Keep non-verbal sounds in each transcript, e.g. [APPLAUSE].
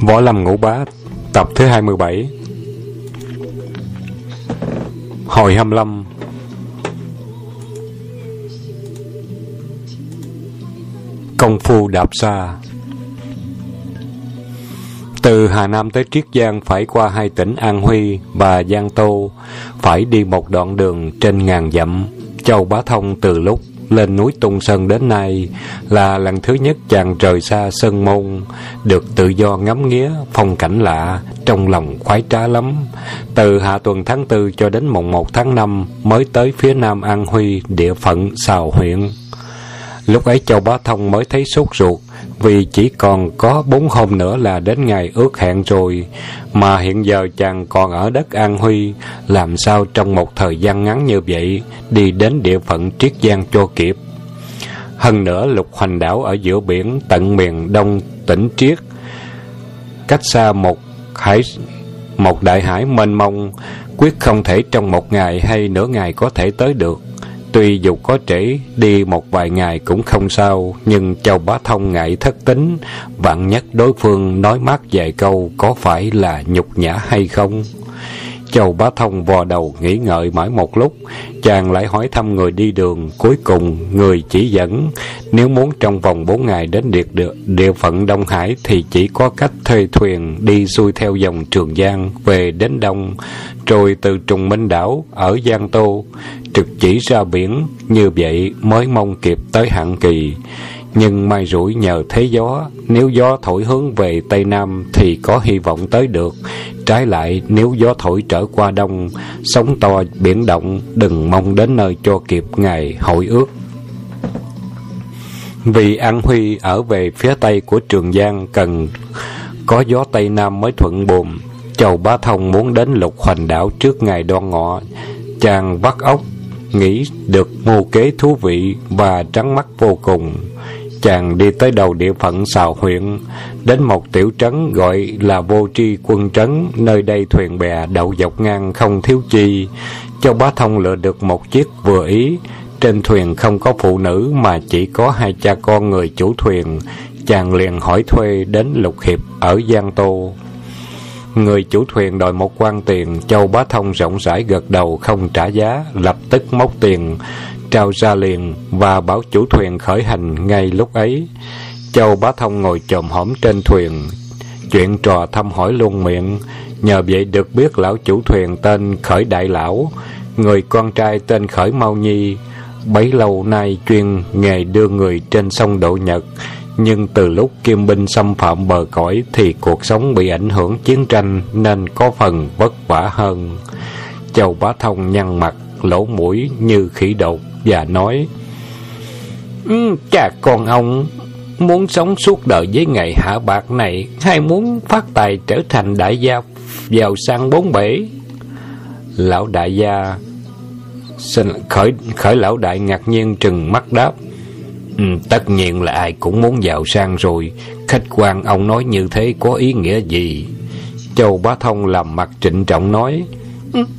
Võ Lâm Ngũ Bá Tập thứ 27 Hồi 25 Công phu đạp xa Từ Hà Nam tới Triết Giang phải qua hai tỉnh An Huy và Giang Tô, phải đi một đoạn đường trên ngàn dặm. Châu Bá Thông từ lúc lên núi Tung Sơn đến nay là lần thứ nhất chàng rời xa Sơn Môn, được tự do ngắm nghía phong cảnh lạ, trong lòng khoái trá lắm. Từ hạ tuần tháng tư cho đến mùng một tháng năm mới tới phía nam An Huy, địa phận Sào huyện. Lúc ấy Châu Bá Thông mới thấy sốt ruột, vì chỉ còn có bốn hôm nữa là đến ngày ước hẹn rồi, mà hiện giờ chàng còn ở đất An Huy, làm sao trong một thời gian ngắn như vậy đi đến địa phận Triết Giang cho kịp. Hơn nữa lục hoành đảo ở giữa biển tận miền đông tỉnh Triết, cách xa một hải một đại hải mênh mông, quyết không thể trong một ngày hay nửa ngày có thể tới được. Tuy dù có trễ đi một vài ngày cũng không sao, nhưng Châu Bá Thông ngại thất tính, vạn nhất đối phương nói mát vài câu có phải là nhục nhã hay không? Châu Bá Thông vò đầu nghĩ ngợi mãi một lúc, chàng lại hỏi thăm người đi đường, cuối cùng người chỉ dẫn, nếu muốn trong vòng bốn ngày đến địa, địa, địa phận Đông Hải thì chỉ có cách thuê thuyền đi xuôi theo dòng Trường Giang về đến Đông, rồi từ Trùng Minh Đảo ở Giang Tô, trực chỉ ra biển, như vậy mới mong kịp tới hạn kỳ. Nhưng may rủi nhờ thế gió, nếu gió thổi hướng về Tây Nam thì có hy vọng tới được. Trái lại, nếu gió thổi trở qua Đông, sóng to, biển động, đừng mong đến nơi cho kịp ngày hội ước. Vì An Huy ở về phía Tây của Trường Giang cần có gió Tây Nam mới thuận buồm. chầu Bá Thông muốn đến lục hoành đảo trước ngày đoan ngọ. Chàng vắt ốc, nghĩ được mưu kế thú vị và trắng mắt vô cùng. Chàng đi tới đầu địa phận xào huyện, đến một tiểu trấn gọi là vô tri quân trấn, nơi đây thuyền bè đậu dọc ngang không thiếu chi. Châu Bá Thông lựa được một chiếc vừa ý, trên thuyền không có phụ nữ mà chỉ có hai cha con người chủ thuyền. Chàng liền hỏi thuê đến Lục Hiệp ở Giang Tô. Người chủ thuyền đòi một quan tiền, Châu Bá Thông rộng rãi gật đầu không trả giá, lập tức móc tiền, trao ra liền và bảo chủ thuyền khởi hành ngay lúc ấy. Châu Bá Thông ngồi chồm hổm trên thuyền, chuyện trò thăm hỏi luôn miệng, nhờ vậy được biết lão chủ thuyền tên Khởi Đại Lão, người con trai tên Khởi Mau Nhi, bấy lâu nay chuyên nghề đưa người trên sông Độ Nhật, nhưng từ lúc kim binh xâm phạm bờ cõi thì cuộc sống bị ảnh hưởng chiến tranh nên có phần vất vả hơn. Châu Bá Thông nhăn mặt, lỗ mũi như khỉ đột và nói ừ, um, Cha con ông muốn sống suốt đời với ngày hạ bạc này hay muốn phát tài trở thành đại gia giàu sang bốn bể? Lão đại gia xin khởi khởi lão đại ngạc nhiên trừng mắt đáp Ừ, tất nhiên là ai cũng muốn giàu sang rồi Khách quan ông nói như thế có ý nghĩa gì Châu Bá Thông làm mặt trịnh trọng nói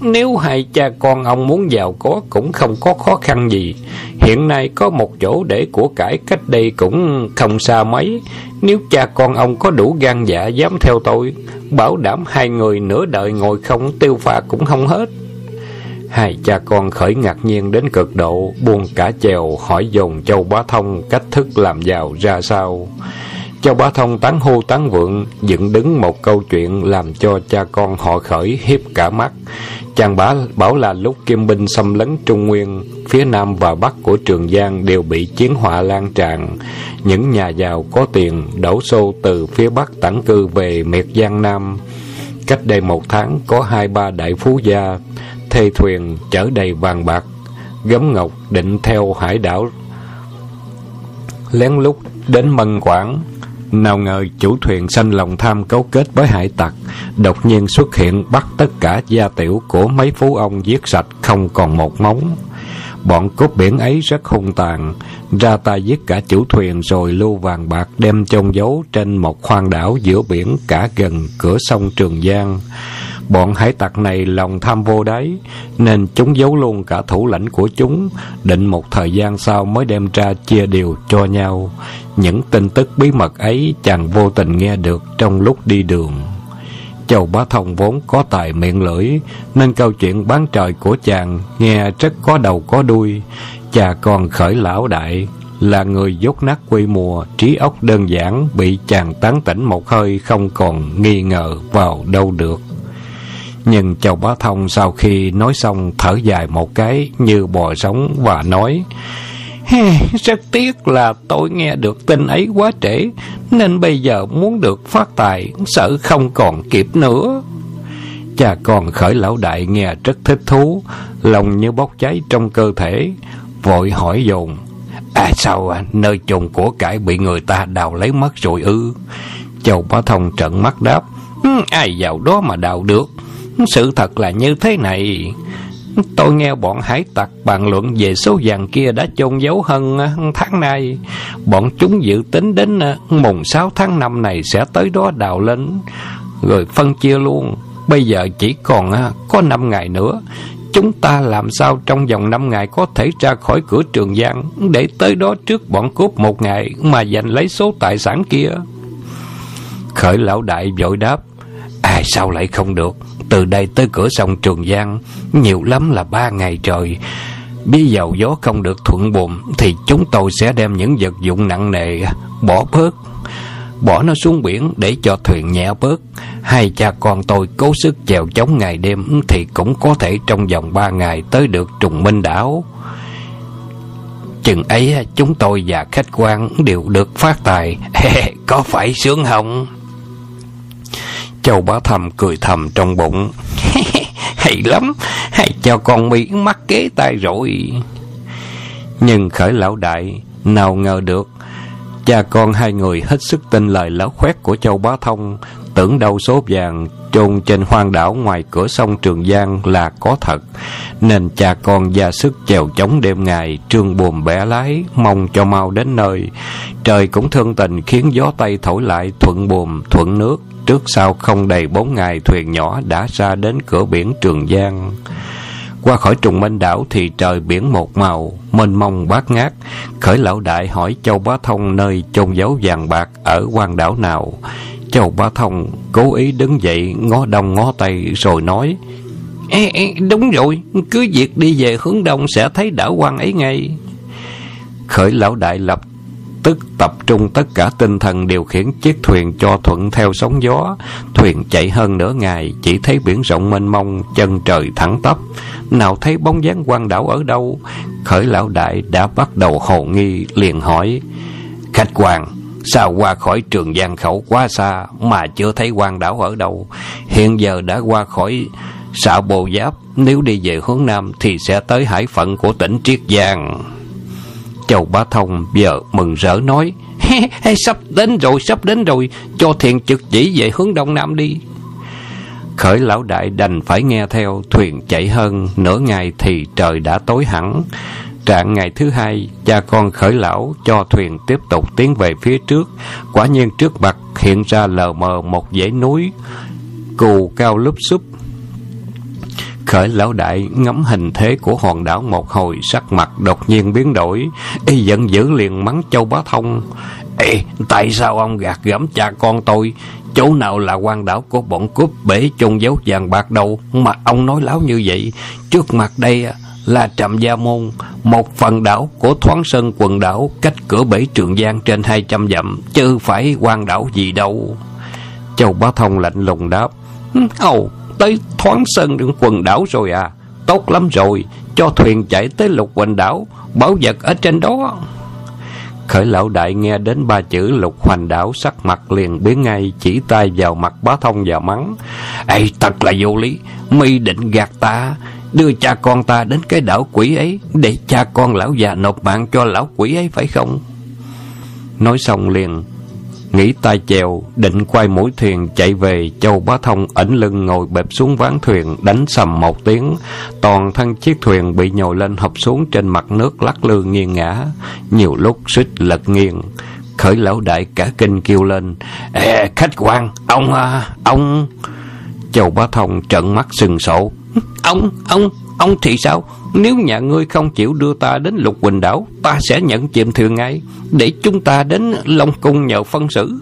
nếu hai cha con ông muốn giàu có Cũng không có khó khăn gì. Hiện nay có một chỗ để của cải Cách đây cũng không xa mấy. Nếu cha con ông có đủ gan dạ Dám theo tôi Bảo đảm hai người nửa đời ngồi không Tiêu pha cũng không hết. Hai cha con khởi ngạc nhiên đến cực độ, buông cả chèo hỏi dồn Châu Bá Thông cách thức làm giàu ra sao. Châu Bá Thông tán hô tán vượng, dựng đứng một câu chuyện làm cho cha con họ khởi hiếp cả mắt. Chàng bá bảo là lúc kim binh xâm lấn Trung Nguyên, phía Nam và Bắc của Trường Giang đều bị chiến họa lan tràn. Những nhà giàu có tiền đổ xô từ phía Bắc tản cư về miệt Giang Nam. Cách đây một tháng có hai ba đại phú gia thê thuyền chở đầy vàng bạc gấm ngọc định theo hải đảo lén lút đến mân quảng nào ngờ chủ thuyền sanh lòng tham cấu kết với hải tặc đột nhiên xuất hiện bắt tất cả gia tiểu của mấy phú ông giết sạch không còn một móng bọn cốt biển ấy rất hung tàn ra tay giết cả chủ thuyền rồi lưu vàng bạc đem chôn giấu trên một khoang đảo giữa biển cả gần cửa sông trường giang Bọn hải tặc này lòng tham vô đáy, nên chúng giấu luôn cả thủ lãnh của chúng, định một thời gian sau mới đem ra chia đều cho nhau. Những tin tức bí mật ấy chàng vô tình nghe được trong lúc đi đường. Châu Bá Thông vốn có tài miệng lưỡi, nên câu chuyện bán trời của chàng nghe rất có đầu có đuôi. Chà còn khởi lão đại, là người dốt nát quê mùa, trí óc đơn giản, bị chàng tán tỉnh một hơi không còn nghi ngờ vào đâu được. Nhưng Châu Bá Thông sau khi nói xong thở dài một cái như bò sống và nói rất tiếc là tôi nghe được tin ấy quá trễ Nên bây giờ muốn được phát tài Sợ không còn kịp nữa. Cha con khởi lão đại nghe rất thích thú Lòng như bốc cháy trong cơ thể Vội hỏi dồn À sao à, nơi chồng của cải bị người ta đào lấy mất rồi ư? Châu Bá Thông trận mắt đáp ừ, Ai vào đó mà đào được? Sự thật là như thế này. Tôi nghe bọn hải tặc bàn luận về số vàng kia đã chôn giấu hơn tháng nay. Bọn chúng dự tính đến mùng 6 tháng 5 này sẽ tới đó đào lên, rồi phân chia luôn. Bây giờ chỉ còn có 5 ngày nữa. Chúng ta làm sao trong vòng 5 ngày có thể ra khỏi cửa trường giang để tới đó trước bọn cướp một ngày mà giành lấy số tài sản kia. Khởi lão đại vội đáp, à sao lại không được? Từ đây tới cửa sông Trường Giang, Nhiều lắm là ba ngày trời. Bí dầu gió không được thuận buồm, Thì chúng tôi sẽ đem những vật dụng nặng nề Bỏ bớt. Bỏ nó xuống biển để cho thuyền nhẹ bớt. Hai cha con tôi cố sức chèo chống ngày đêm Thì cũng có thể trong vòng ba ngày Tới được trùng minh đảo. Chừng ấy, chúng tôi và khách quan đều được phát tài. [LAUGHS] Có phải sướng không? Châu Bá Thầm cười thầm trong bụng. [LAUGHS] hay lắm, hay cho con Mỹ mắc kế tay rồi. Nhưng khởi lão đại, nào ngờ được, cha con hai người hết sức tin lời lão khoét của Châu Bá Thông, tưởng đâu số vàng chôn trên hoang đảo ngoài cửa sông Trường Giang là có thật, nên cha con ra sức chèo chống đêm ngày, trương buồm bẻ lái, mong cho mau đến nơi. Trời cũng thương tình khiến gió Tây thổi lại thuận buồm, thuận nước, Trước sau không đầy bốn ngày thuyền nhỏ đã ra đến cửa biển Trường Giang. Qua khỏi trùng minh đảo thì trời biển một màu, mênh mông bát ngát. Khởi lão đại hỏi Châu Bá Thông nơi chôn giấu vàng bạc ở quan đảo nào. Châu Bá Thông cố ý đứng dậy ngó đông ngó tay rồi nói Ê, ê, đúng rồi, cứ việc đi về hướng đông sẽ thấy đảo quan ấy ngay. Khởi lão đại lập tức tập trung tất cả tinh thần điều khiển chiếc thuyền cho thuận theo sóng gió. Thuyền chạy hơn nửa ngày, chỉ thấy biển rộng mênh mông, chân trời thẳng tắp. Nào thấy bóng dáng quan đảo ở đâu? Khởi lão đại đã bắt đầu hồ nghi, liền hỏi. Khách quan, sao qua khỏi trường giang khẩu quá xa mà chưa thấy quan đảo ở đâu? Hiện giờ đã qua khỏi xã Bồ Giáp, nếu đi về hướng Nam thì sẽ tới hải phận của tỉnh Triết Giang. Châu Bá Thông giờ mừng rỡ nói Sắp đến rồi, sắp đến rồi. Cho thiền trực chỉ về hướng đông nam đi. Khởi lão đại đành phải nghe theo Thuyền chạy hơn. Nửa ngày thì trời đã tối hẳn. Trạng ngày thứ hai Cha con khởi lão cho thuyền tiếp tục tiến về phía trước Quả nhiên trước mặt hiện ra lờ mờ một dãy núi Cù cao lúp xúp Khởi lão đại ngắm hình thế của hòn đảo một hồi sắc mặt đột nhiên biến đổi, y giận dữ liền mắng Châu Bá Thông. Ê, tại sao ông gạt gẫm cha con tôi? Chỗ nào là quan đảo của bọn cướp bể chôn dấu vàng bạc đâu mà ông nói láo như vậy? Trước mặt đây là Trạm Gia Môn, một phần đảo của Thoáng Sơn quần đảo cách cửa bể Trường Giang trên hai trăm dặm, chứ phải quan đảo gì đâu. Châu Bá Thông lạnh lùng đáp. Ồ, tới thoáng sơn đường quần đảo rồi à Tốt lắm rồi Cho thuyền chạy tới lục hoành đảo Bảo vật ở trên đó Khởi lão đại nghe đến ba chữ lục hoành đảo Sắc mặt liền biến ngay Chỉ tay vào mặt bá thông và mắng Ê thật là vô lý mi định gạt ta Đưa cha con ta đến cái đảo quỷ ấy Để cha con lão già nộp mạng cho lão quỷ ấy phải không Nói xong liền Nghĩ tay chèo, định quay mũi thuyền chạy về, Châu Bá Thông ẩn lưng ngồi bẹp xuống ván thuyền, đánh sầm một tiếng. Toàn thân chiếc thuyền bị nhồi lên hộp xuống trên mặt nước lắc lư nghiêng ngã. Nhiều lúc suýt lật nghiêng. Khởi lão đại cả kinh kêu lên. Ê, khách quan, ông, à, ông... Châu Bá Thông trận mắt sừng sổ. Ông, ông, ông thì sao? Nếu nhà ngươi không chịu đưa ta đến lục quỳnh đảo, ta sẽ nhận chìm thuyền ngay, để chúng ta đến Long Cung nhờ phân xử.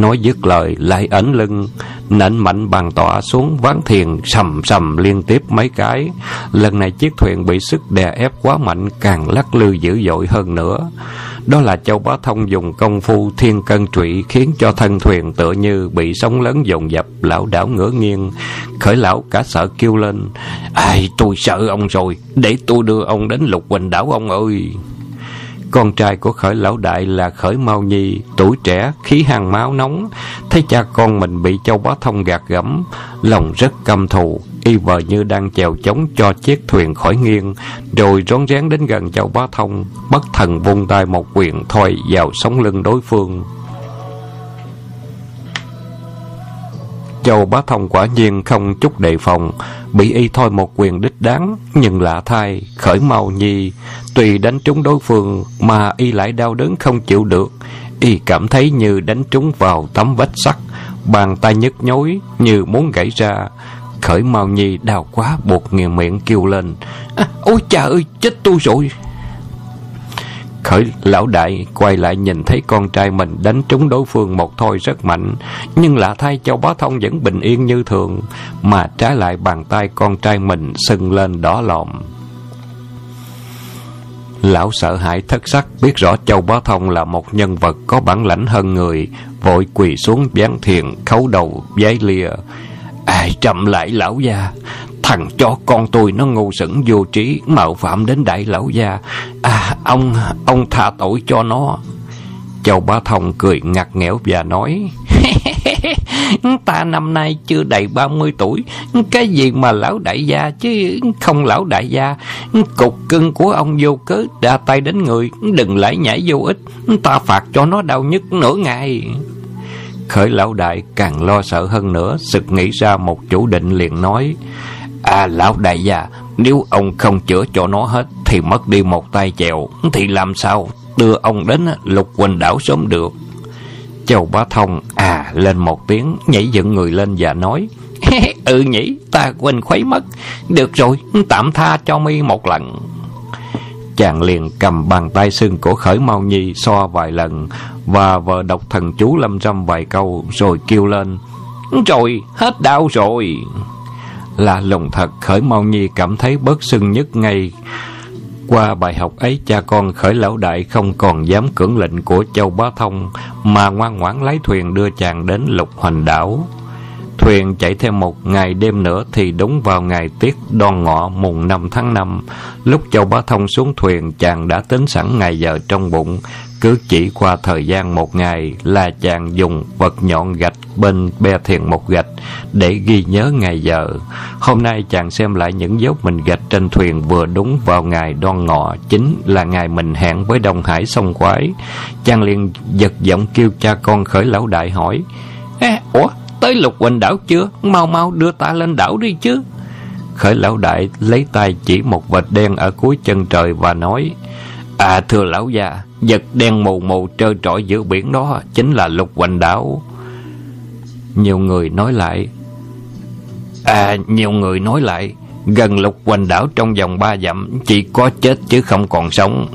Nói dứt lời, lại ẩn lưng, Nện mạnh bàn tọa xuống ván thiền Sầm sầm liên tiếp mấy cái. Lần này chiếc thuyền bị sức đè ép quá mạnh, Càng lắc lư dữ dội hơn nữa. Đó là Châu Bá Thông dùng công phu thiên cân trụy Khiến cho thân thuyền tựa như bị sóng lớn dồn dập, Lão đảo ngửa nghiêng, Khởi lão cả sợ kêu lên, Ai, tôi sợ ông rồi, Để tôi đưa ông đến lục quỳnh đảo ông ơi con trai của khởi lão đại là khởi mau nhi, tuổi trẻ, khí hàng máu nóng. Thấy cha con mình bị châu bá thông gạt gẫm, lòng rất căm thù. Y vờ như đang chèo chống cho chiếc thuyền khỏi nghiêng, rồi rón rén đến gần châu bá thông, bất thần vung tay một quyền thôi vào sống lưng đối phương. Châu Bá Thông quả nhiên không chút đề phòng, bị y thôi một quyền đích đáng, nhưng lạ thay, khởi mau nhi, tùy đánh trúng đối phương mà y lại đau đớn không chịu được, y cảm thấy như đánh trúng vào tấm vách sắt, bàn tay nhức nhối như muốn gãy ra. Khởi mau nhi đau quá buộc nghiền miệng kêu lên, à, ôi cha ơi, chết tôi rồi! Khởi lão đại quay lại nhìn thấy con trai mình đánh trúng đối phương một thôi rất mạnh, nhưng lạ thay Châu Bá Thông vẫn bình yên như thường, mà trái lại bàn tay con trai mình sưng lên đỏ lòm. Lão sợ hãi thất sắc biết rõ Châu Bá Thông là một nhân vật có bản lãnh hơn người, vội quỳ xuống gián thiền khấu đầu giấy lìa. Ai chậm lại lão gia, Thằng cho con tôi nó ngu sững vô trí, Mạo phạm đến đại lão gia. À ông Ông tha tội cho nó. Châu Bá Thông cười ngặt nghẽo và nói, [LAUGHS] Ta năm nay chưa đầy 30 tuổi, Cái gì mà lão đại gia Chứ, không lão đại gia. Cục cưng của ông vô cớ Đa tay đến người, Đừng lại nhảy vô ích. Ta phạt cho nó đau nhất nửa ngày. Khởi lão đại càng lo sợ hơn nữa, Sực nghĩ ra một chủ định liền nói À lão đại gia, Nếu ông không chữa cho nó hết Thì mất đi một tay chèo, Thì làm sao đưa ông đến lục quỳnh đảo sớm được? Châu Bá Thông à lên một tiếng, Nhảy dựng người lên và nói Ừ nhỉ, ta quên khuấy mất. Được rồi, tạm tha cho mi một lần. Chàng liền cầm bàn tay xương của khởi mau nhi So vài lần Và vợ đọc thần chú lâm râm vài câu Rồi kêu lên, Rồi, hết đau rồi là lòng thật khởi mau nhi cảm thấy bớt sưng nhất ngay. Qua bài học ấy, cha con khởi lão đại không còn dám cưỡng lệnh của châu bá thông, mà ngoan ngoãn lái thuyền đưa chàng đến lục hoành đảo. Thuyền chạy thêm một ngày đêm nữa thì đúng vào ngày tiết đoan ngọ mùng năm tháng năm, lúc châu bá thông xuống thuyền, chàng đã tính sẵn ngày giờ trong bụng cứ chỉ qua thời gian một ngày là chàng dùng vật nhọn gạch bên be thiền một gạch để ghi nhớ ngày giờ. Hôm nay chàng xem lại những dấu mình gạch trên thuyền vừa đúng vào ngày đoan ngọ, chính là ngày mình hẹn với Đông Hải sông quái. Chàng liền giật giọng kêu cha con khởi lão đại hỏi, Ê, Ủa, tới lục quỳnh đảo chưa? Mau mau đưa ta lên đảo đi chứ. Khởi lão đại lấy tay chỉ một vệt đen ở cuối chân trời và nói, À thưa lão già, vật đen mù mù trơ trọi giữa biển đó chính là lục hoành đảo. Nhiều người nói lại, À nhiều người nói lại, gần lục hoành đảo trong vòng ba dặm chỉ có chết chứ không còn sống.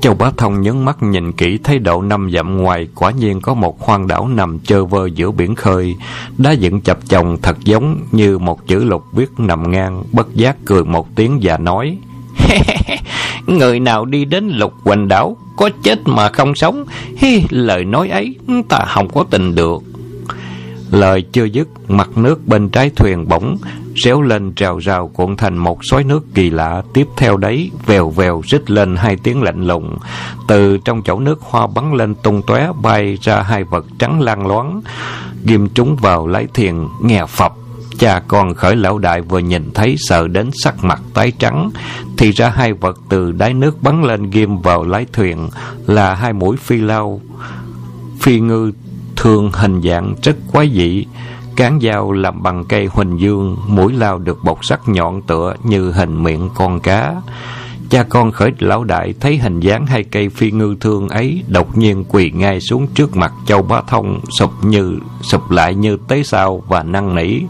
Châu Bá Thông nhấn mắt nhìn kỹ thấy độ năm dặm ngoài quả nhiên có một hoang đảo nằm chơ vơ giữa biển khơi. Đá dựng chập chồng thật giống như một chữ lục viết nằm ngang, bất giác cười một tiếng và nói [LAUGHS] Người nào đi đến lục quanh đảo Có chết mà không sống. Hi, Lời nói ấy ta không có tình được. Lời chưa dứt Mặt nước bên trái thuyền bỗng Réo lên trào rào cuộn thành một xoáy nước kỳ lạ. Tiếp theo đấy Vèo vèo rít lên hai tiếng lạnh lùng. Từ trong chậu nước hoa bắn lên tung tóe Bay ra hai vật trắng lan loáng. Ghim trúng vào lái thuyền Nghe phập. Cha con khởi lão đại vừa nhìn thấy sợ đến sắc mặt tái trắng, Thì ra hai vật từ đáy nước bắn lên ghim vào lái thuyền Là hai mũi phi lao, Phi ngư thường hình dạng rất quái dị, Cán dao làm bằng cây huỳnh dương, Mũi lao được bọc sắc nhọn tựa như hình miệng con cá. Cha con khởi lão đại thấy hình dáng hai cây phi ngư thương ấy đột nhiên quỳ ngay xuống trước mặt châu bá thông sụp như sụp lại như tế sao và năn nỉ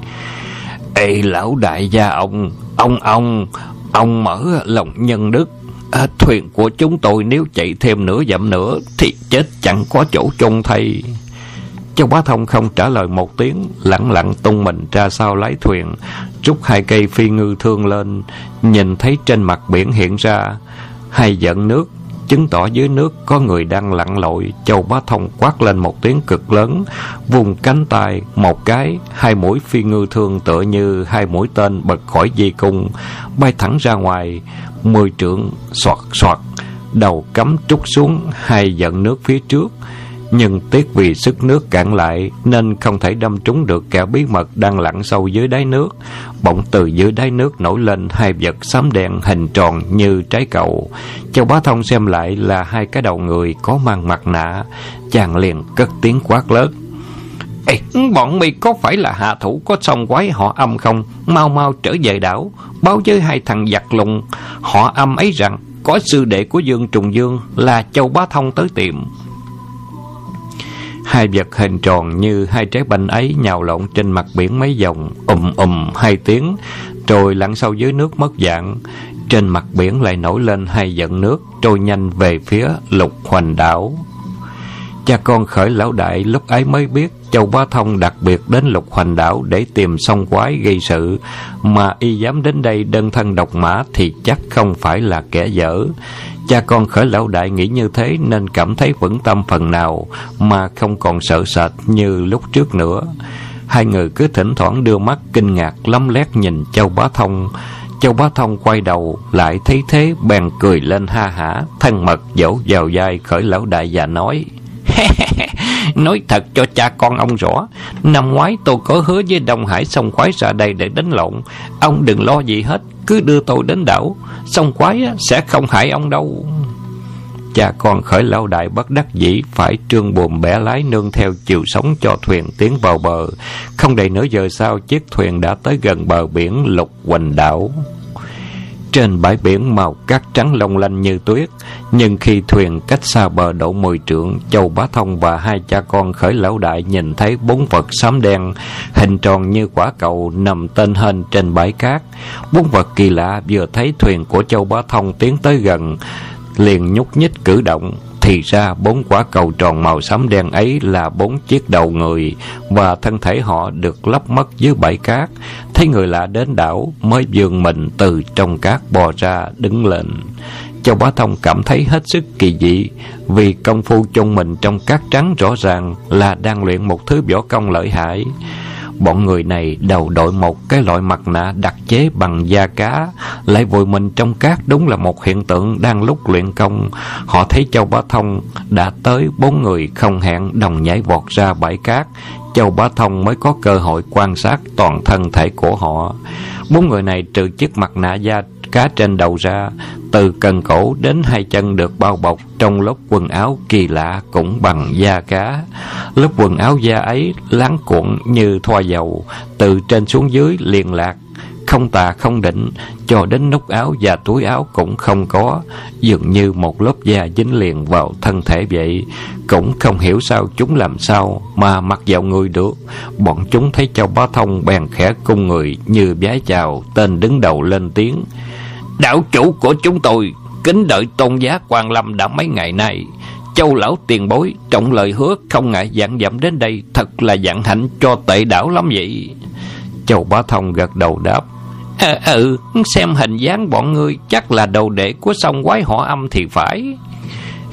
Ê lão đại gia ông, ông ông, ông mở lòng nhân đức. À, thuyền của chúng tôi nếu chạy thêm nửa dặm nữa thì chết chẳng có chỗ chôn thay. Châu Bá Thông không trả lời một tiếng, lặng lặng tung mình ra sau lái thuyền, rút hai cây phi ngư thương lên, nhìn thấy trên mặt biển hiện ra hai giận nước, chứng tỏ dưới nước có người đang lặn lội. Châu Bá Thông quát lên một tiếng cực lớn, vùng cánh tay, một cái, hai mũi phi ngư thương tựa như hai mũi tên bật khỏi dây cung, bay thẳng ra ngoài, mười trượng, soạt soạt, đầu cắm trút xuống hai giận nước phía trước, nhưng tiếc vì sức nước cạn lại nên không thể đâm trúng được kẻ bí mật đang lặn sâu dưới đáy nước. Bỗng từ dưới đáy nước nổi lên hai vật xám đen hình tròn như trái cầu. Châu Bá Thông xem lại là hai cái đầu người có mang mặt nạ. Chàng liền cất tiếng quát lớn. Ê, bọn mi có phải là hạ thủ có song quái họ âm không? Mau mau trở về đảo, báo với hai thằng giặc lùng họ âm ấy rằng có sư đệ của Dương Trùng Dương là Châu Bá Thông tới tìm. Hai vật hình tròn như hai trái banh ấy nhào lộn trên mặt biển mấy vòng, ùm ùm hai tiếng, rồi lặn sâu dưới nước mất dạng. Trên mặt biển lại nổi lên hai giận nước, trôi nhanh về phía lục hoành đảo. Cha con khởi lão đại lúc ấy mới biết Châu Bá Thông đặc biệt đến lục hoành đảo để tìm song quái gây sự, mà y dám đến đây đơn thân độc mã thì chắc không phải là kẻ dở. Cha con khởi lão đại nghĩ như thế nên cảm thấy vững tâm phần nào mà không còn sợ sệt như lúc trước nữa. Hai người cứ thỉnh thoảng đưa mắt kinh ngạc lắm lét nhìn Châu Bá Thông. Châu Bá Thông quay đầu lại thấy thế bèn cười lên ha hả, thân mật dỗ vào vai khởi lão đại và nói [LAUGHS] Nói thật cho cha con ông rõ, Năm ngoái tôi có hứa với Đông Hải sông khoái ra đây để đánh lộn. Ông đừng lo gì hết, Cứ đưa tôi đến đảo. Sông khoái sẽ không hại ông đâu. Cha con khởi lao đại bất đắc dĩ, Phải trương buồm bẻ lái nương theo chiều sóng cho thuyền tiến vào bờ. Không đầy nửa giờ sau, Chiếc thuyền đã tới gần bờ biển lục Quỳnh đảo trên bãi biển màu cát trắng long lanh như tuyết. Nhưng khi thuyền cách xa bờ độ mười trượng, châu bá thông và hai cha con khởi lão đại nhìn thấy bốn vật xám đen, hình tròn như quả cầu nằm tên hên trên bãi cát. Bốn vật kỳ lạ vừa thấy thuyền của châu bá thông tiến tới gần, liền nhúc nhích cử động thì ra bốn quả cầu tròn màu xám đen ấy là bốn chiếc đầu người và thân thể họ được lấp mất dưới bãi cát. Thấy người lạ đến đảo mới dường mình từ trong cát bò ra, đứng lên. Châu Bá Thông cảm thấy hết sức kỳ dị vì công phu chung mình trong cát trắng rõ ràng là đang luyện một thứ võ công lợi hại. Bọn người này đầu đội một cái loại mặt nạ đặc chế bằng da cá, lại vùi mình trong cát đúng là một hiện tượng đang lúc luyện công. Họ thấy Châu Bá Thông đã tới bốn người không hẹn đồng nhảy vọt ra bãi cát. Châu Bá Thông mới có cơ hội quan sát toàn thân thể của họ. Bốn người này trừ chiếc mặt nạ da cá trên đầu ra, từ cần cổ đến hai chân được bao bọc trong lớp quần áo kỳ lạ cũng bằng da cá. Lớp quần áo da ấy láng cuộn như thoa dầu, từ trên xuống dưới liền lạc, không tà không định, cho đến nút áo và túi áo cũng không có, dường như một lớp da dính liền vào thân thể vậy. Cũng không hiểu sao chúng làm sao mà mặc vào người được. Bọn chúng thấy Châu Bá Thông bèn khẽ cung người như vái chào, tên đứng đầu lên tiếng. Đạo chủ của chúng tôi kính đợi tôn giá quan lâm đã mấy ngày nay. Châu lão tiền bối trọng lời hứa không ngại dặn dặm đến đây thật là dặn hạnh cho tệ đảo lắm vậy. Châu Bá Thông gật đầu đáp. À, ừ, xem hình dáng bọn ngươi chắc là đầu đệ của sông quái họ âm thì phải.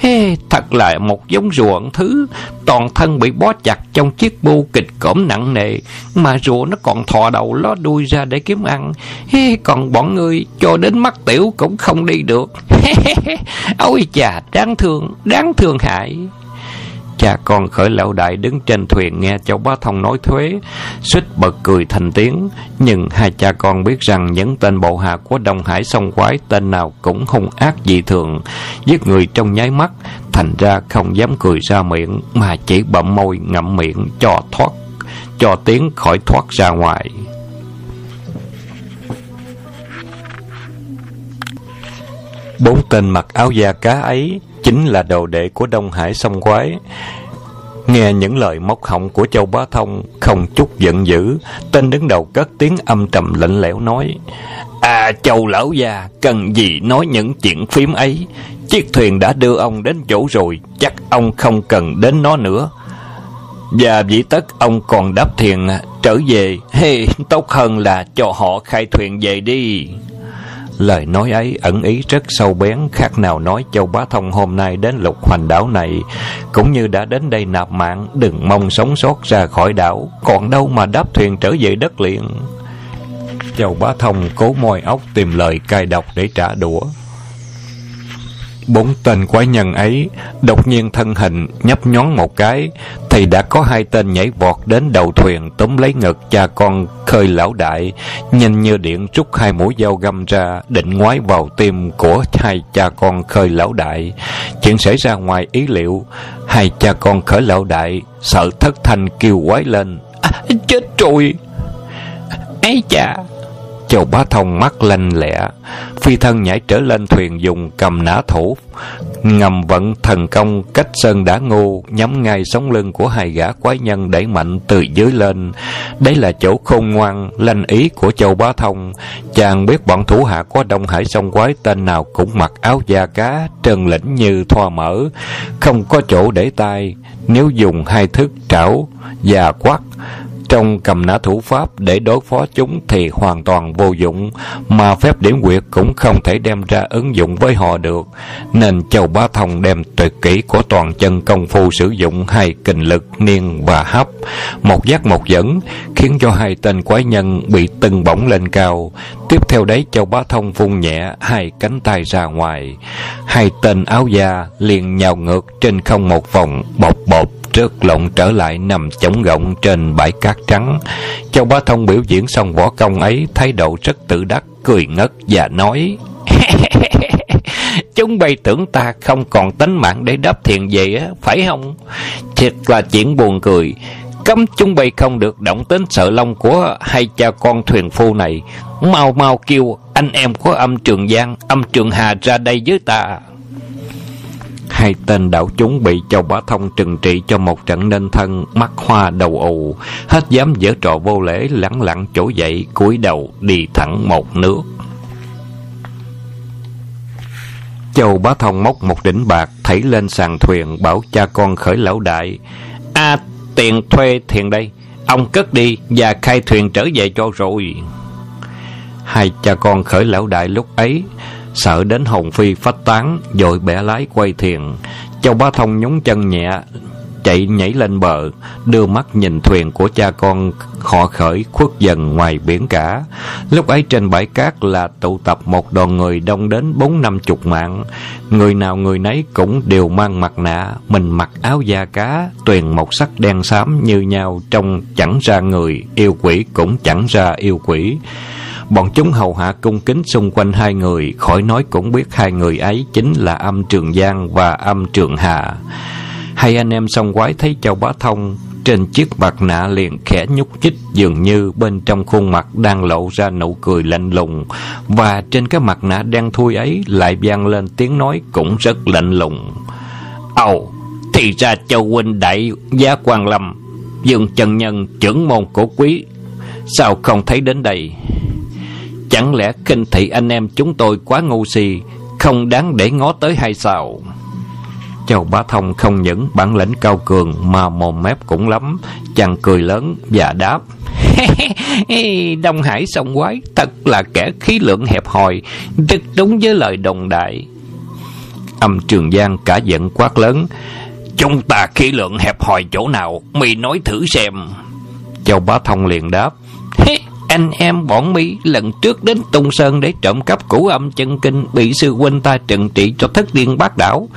Hê, thật là một giống rùa thứ. Toàn thân bị bó chặt trong chiếc bu kịch cổm nặng nề Mà rùa nó còn thò đầu ló đuôi ra để kiếm ăn. Hê, Còn bọn ngươi cho đến mắt tiểu cũng không đi được. [LAUGHS] Ôi chà, đáng thương, đáng thương hại. Cha con khởi lão đại đứng trên thuyền nghe châu bá thông nói thuế, suýt bật cười thành tiếng. Nhưng hai cha con biết rằng những tên bộ hạ của Đông Hải sông quái tên nào cũng hung ác dị thường, giết người trong nháy mắt, thành ra không dám cười ra miệng mà chỉ bậm môi ngậm miệng cho thoát, cho tiếng khỏi thoát ra ngoài. Bốn tên mặc áo da cá ấy chính là đầu đệ của Đông Hải sông quái. Nghe những lời móc họng của Châu Bá Thông Không chút giận dữ Tên đứng đầu cất tiếng âm trầm lạnh lẽo nói À Châu Lão Gia Cần gì nói những chuyện phím ấy? Chiếc thuyền đã đưa ông đến chỗ rồi Chắc ông không cần đến nó nữa. Và vị tất ông còn đáp thiền trở về Hey, tốt hơn là cho họ khai thuyền về đi. Lời nói ấy ẩn ý rất sâu bén, Khác nào nói Châu Bá Thông hôm nay đến lục hoành đảo này. Cũng như đã đến đây nạp mạng, Đừng mong sống sót ra khỏi đảo. Còn đâu mà đáp thuyền trở về đất liền. Châu Bá Thông cố môi óc tìm lời cay độc để trả đũa. Bốn tên quái nhân ấy đột nhiên thân hình nhấp nhón một cái thì đã có hai tên nhảy vọt đến đầu thuyền túm lấy ngực cha con khơi lão đại nhanh như điện rút hai mũi dao găm ra định ngoái vào tim của hai cha con khơi lão đại. Chuyện xảy ra ngoài ý liệu hai cha con khởi lão đại sợ thất thanh kêu quái lên à, chết rồi! Ấy cha Châu Bá Thông mắt lanh lẹ, phi thân nhảy trở lên thuyền dùng cầm nã thủ, ngầm vận thần công cách sơn đá ngu, nhắm ngay sống lưng của hai gã quái nhân đẩy mạnh từ dưới lên. Đấy là chỗ khôn ngoan, lanh ý của Châu Bá Thông. Chàng biết bọn thủ hạ có Đông Hải sông quái tên nào cũng mặc áo da cá, trần lĩnh như thoa mỡ, không có chỗ để tay. Nếu dùng hai thức trảo và quát trong cầm nã thủ pháp để đối phó chúng thì hoàn toàn vô dụng, mà phép điểm quyệt cũng không thể đem ra ứng dụng với họ được. Nên Châu Bá Thông đem tuyệt kỹ của toàn chân công phu sử dụng hai kình lực niên và hấp, một giác một dẫn, khiến cho hai tên quái nhân bị tưng bổng lên cao. Tiếp theo đấy Châu Bá Thông vung nhẹ hai cánh tay ra ngoài. Hai tên áo da liền nhào ngược trên không một vòng bột bột rớt lộn trở lại nằm chống gọng trên bãi cát trắng. Châu Bá Thông biểu diễn xong võ công ấy, thái độ rất tự đắc, cười ngất và nói [LAUGHS] Chúng bay tưởng ta không còn tính mạng để đáp thiền về á, phải không? Thiệt là chuyện buồn cười. Cấm chúng bay không được động đến sợ lông của hai cha con thuyền phu này. Mau mau kêu anh em của âm trường Giang, âm trường Hà ra đây với ta. Hai tên đảo chúng bị Châu Bá Thông trừng trị cho một trận nên thân, mắt hoa đầu ù, hết dám dở trò vô lễ, lẳng lặng chỗ dậy, cúi đầu đi thẳng một nước. Châu Bá Thông móc một đỉnh bạc, thảy lên sàn thuyền, bảo cha con khởi lão đại. a tiền thuê thuyền đây, ông cất đi và khai thuyền trở về cho rồi. Hai cha con khởi lão đại lúc ấy Sợ đến hồn phi phách tán Rồi bẻ lái quay thuyền Châu Bá Thông nhúng chân nhẹ, Chạy nhảy lên bờ, Đưa mắt nhìn thuyền của cha con Họ khởi khuất dần ngoài biển cả. Lúc ấy trên bãi cát là tụ tập một đoàn người đông đến bốn năm chục mạng. Người nào người nấy cũng đều mang mặt nạ, Mình mặc áo da cá, Tuyền một sắc đen xám như nhau trong chẳng ra người, Yêu quỷ cũng chẳng ra yêu quỷ. Bọn chúng hầu hạ cung kính xung quanh hai người, khỏi nói cũng biết hai người ấy chính là âm Trường Giang và âm Trường Hà. Hai anh em song quái thấy Châu Bá Thông trên chiếc mặt nạ liền khẽ nhúc nhích dường như bên trong khuôn mặt đang lộ ra nụ cười lạnh lùng và trên cái mặt nạ đen thui ấy lại vang lên tiếng nói cũng rất lạnh lùng. Ồ, thì ra Châu huynh đại giá quan lâm, dương chân nhân trưởng môn cổ quý, sao không thấy đến đây? Chẳng lẽ kinh thị anh em chúng tôi quá ngu si, Không đáng để ngó tới hay sao? Châu Bá Thông không những bản lĩnh cao cường Mà mồm mép cũng lắm, Chàng cười lớn và đáp. [LAUGHS] Đông Hải sông quái Thật là kẻ khí lượng hẹp hòi, Rất đúng với lời đồng đại. Âm Trường Giang cả giận quát lớn, Chúng ta khí lượng hẹp hòi chỗ nào? Mi nói thử xem. Châu Bá Thông liền đáp [LAUGHS] anh em bọn mi lần trước đến Tung Sơn để trộm cắp củ âm chân kinh bị sư huynh ta trừng trị cho thất điên bát đảo.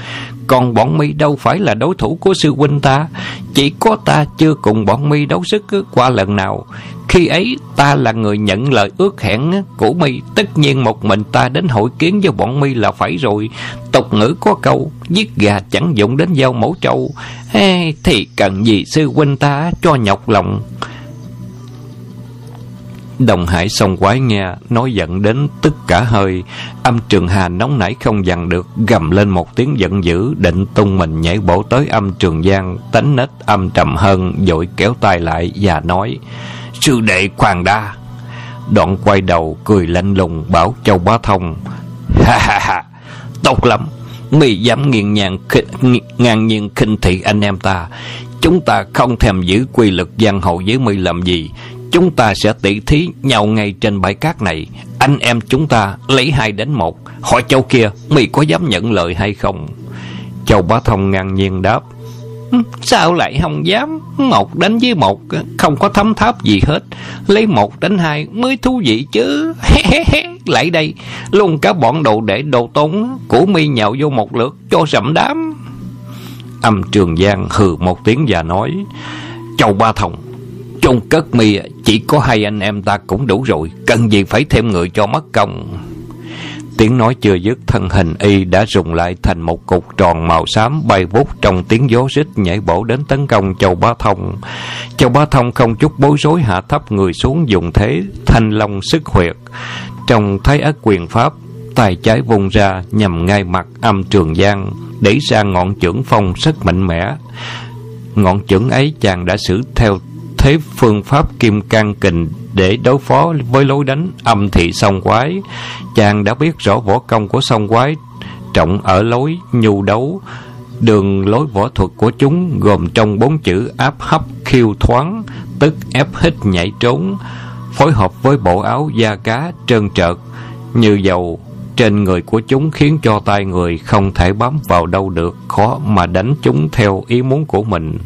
Còn bọn mi đâu phải là đối thủ của sư huynh ta, chỉ có ta chưa cùng bọn mi đấu sức qua lần nào. Khi ấy ta là người nhận lời ước hẹn của mi, tất nhiên một mình ta đến hội kiến với bọn mi là phải rồi. Tục ngữ có câu, giết gà chẳng dụng đến dao mẫu trâu, hey, thì cần gì sư huynh ta cho nhọc lòng. Đồng Hải sông quái nghe, nói giận đến tức cả hơi. Âm Trường Hà nóng nảy không dằn được, gầm lên một tiếng giận dữ, định tung mình nhảy bổ tới âm Trường Giang, tánh nết âm trầm hơn, dội kéo tay lại và nói, Sư đệ khoan đa. Đoạn quay đầu, cười lạnh lùng, bảo Châu Bá Thông, Ha ha ha, tốt lắm, mi dám nghiền nhàn ngang nhiên khinh thị anh em ta chúng ta không thèm giữ quy lực giang hồ với mi làm gì chúng ta sẽ tỉ thí nhau ngay trên bãi cát này. Anh em chúng ta lấy hai đến một. Hỏi châu kia Mày có dám nhận lời hay không? Châu bá thông ngang nhiên đáp Sao lại không dám? Một đánh với một, Không có thấm tháp gì hết. Lấy một đánh hai mới thú vị chứ. [LAUGHS] Lại đây. Luôn cả bọn đồ để đồ tốn, Của mi nhạo vô một lượt, cho sậm đám. Âm trường giang hừ một tiếng và nói, Châu Ba Thông Chôn cất mi chỉ có hai anh em ta cũng đủ rồi Cần gì phải thêm người cho mất công Tiếng nói chưa dứt thân hình y đã rùng lại thành một cục tròn màu xám bay vút trong tiếng gió rít nhảy bổ đến tấn công Châu Bá Thông. Châu Bá Thông không chút bối rối hạ thấp người xuống dùng thế thanh long sức huyệt. Trong thái ất quyền pháp, tay trái vung ra nhằm ngay mặt âm trường giang, đẩy ra ngọn chưởng phong rất mạnh mẽ. Ngọn chưởng ấy chàng đã xử theo thế phương pháp kim can kình để đối phó với lối đánh âm thị song quái. Chàng đã biết rõ võ công của song quái trọng ở lối nhu đấu. Đường lối võ thuật của chúng gồm trong bốn chữ áp hấp khiêu thoáng, tức ép hít nhảy trốn, phối hợp với bộ áo da cá trơn trợt như dầu trên người của chúng khiến cho tay người không thể bám vào đâu được, khó mà đánh chúng theo ý muốn của mình.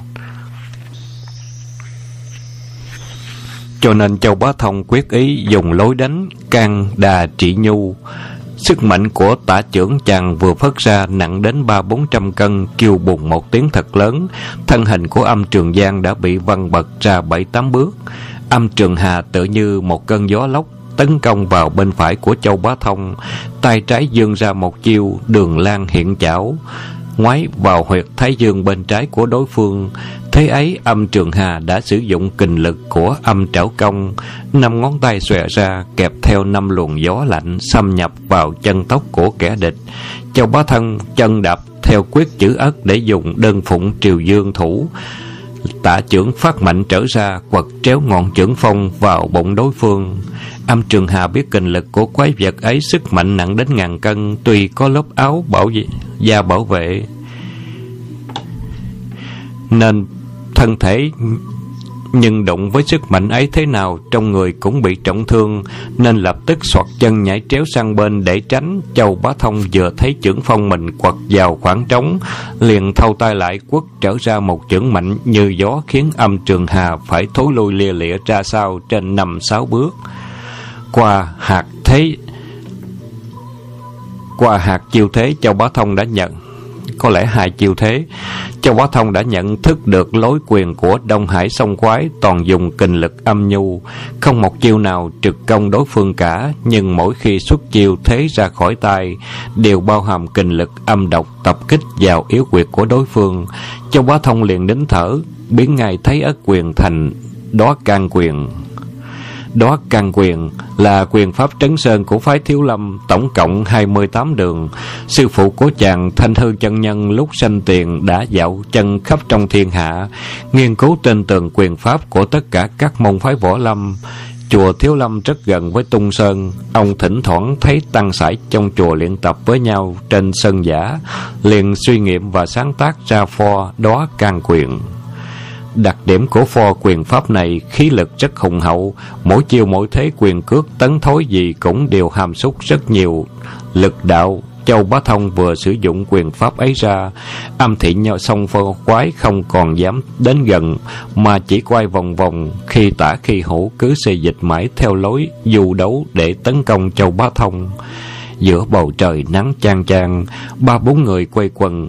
Cho nên Châu Bá Thông quyết ý dùng lối đánh can đà trị nhu. Sức mạnh của tả trưởng chàng vừa phất ra nặng đến ba bốn trăm cân, kêu bùng một tiếng thật lớn. Thân hình của âm trường giang đã bị văng bật ra bảy tám bước. Âm trường hà tự như một cơn gió lốc tấn công vào bên phải của Châu Bá Thông. Tay trái dương ra một chiêu đường lan hiện chảo ngoái vào huyệt thái dương bên trái của đối phương. Thế ấy, âm trường hà đã sử dụng kình lực của âm trảo công, năm ngón tay xòe ra, kẹp theo năm luồng gió lạnh, xâm nhập vào chân tóc của kẻ địch. Châu bá thân chân đạp theo quyết chữ ất để dùng đơn phụng triều dương thủ. Tạ trưởng phát mạnh trở ra, quật tréo ngọn trưởng phong vào bụng đối phương. Âm Trường Hà biết kinh lực của quái vật ấy sức mạnh nặng đến ngàn cân, tuy có lớp áo bảo vệ, da bảo vệ, nên thân thể nhưng đụng với sức mạnh ấy thế nào, trong người cũng bị trọng thương, nên lập tức soạt chân nhảy tréo sang bên để tránh. Châu bá thông vừa thấy chưởng phong mình quật vào khoảng trống, liền thâu tay lại quất trở ra một chưởng mạnh như gió, khiến âm trường hà phải thối lui lia lịa ra sau trên năm sáu bước. Qua hạt thế, qua hạt chiêu thế, châu bá thông đã nhận có lẽ hai chiêu thế. Châu bá thông đã nhận thức được lối quyền của đông hải sông quái toàn dùng kình lực âm nhu. Không một chiêu nào trực công đối phương cả, nhưng mỗi khi xuất chiêu thế ra khỏi tay, đều bao hàm kình lực âm độc tập kích vào yếu quyệt của đối phương. Châu bá thông liền nín thở, biến ngay thấy ất quyền thành đó can quyền đó căn quyền là quyền pháp trấn sơn của phái Thiếu Lâm, tổng cộng 28 đường. Sư phụ của chàng Thanh Hư chân nhân lúc sanh tiền đã dạo chân khắp trong thiên hạ, nghiên cứu trên tường quyền pháp của tất cả các môn phái võ lâm. Chùa Thiếu Lâm rất gần với Tung Sơn, ông thỉnh thoảng thấy tăng sải trong chùa luyện tập với nhau trên sân giả, liền suy nghiệm và sáng tác ra pho đó can quyền. Đặc điểm của pho quyền pháp này khí lực rất hùng hậu, mỗi chiều mỗi thế quyền cước tấn thối gì cũng đều hàm xúc rất nhiều. Lực đạo, Châu Bá Thông vừa sử dụng quyền pháp ấy ra, âm thị nhau song pho quái không còn dám đến gần, mà chỉ quay vòng vòng, khi tả khi hữu cứ xây dịch mãi theo lối dù đấu để tấn công Châu Bá Thông. Giữa bầu trời nắng chang chang, ba bốn người quay quần,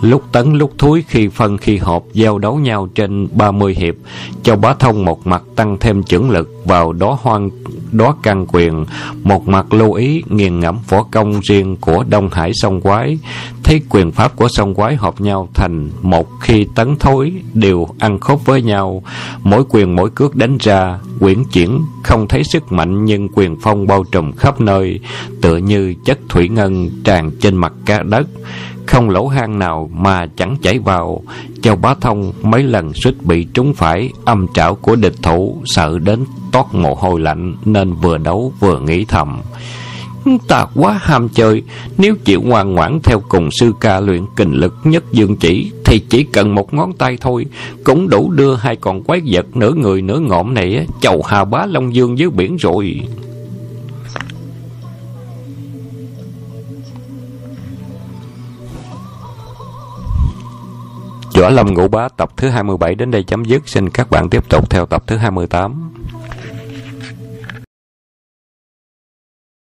Lúc tấn lúc thúi khi phân khi hộp giao đấu nhau trên 30 hiệp, Châu Bá Thông một mặt tăng thêm chưởng lực vào đó hoang đó căn quyền, một mặt lưu ý nghiền ngẫm võ công riêng của Đông Hải sông quái, thấy quyền pháp của sông quái hợp nhau thành một khi tấn thối đều ăn khớp với nhau, mỗi quyền mỗi cước đánh ra, quyển chuyển không thấy sức mạnh nhưng quyền phong bao trùm khắp nơi, tựa như chất thủy ngân tràn trên mặt cá đất không lỗ hang nào mà chẳng chảy vào. Châu Bá Thông mấy lần suýt bị trúng phải âm trảo của địch thủ, sợ đến toát mồ hôi lạnh nên vừa đấu vừa nghĩ thầm. Ta quá ham chơi, nếu chịu ngoan ngoãn theo cùng sư ca luyện kình lực nhất dương chỉ, thì chỉ cần một ngón tay thôi, cũng đủ đưa hai con quái vật nửa người nửa ngộm này chầu hà bá Long Dương dưới biển rồi. Võ Lâm Ngũ Bá tập thứ 27 đến đây chấm dứt. Xin các bạn tiếp tục theo tập thứ 28.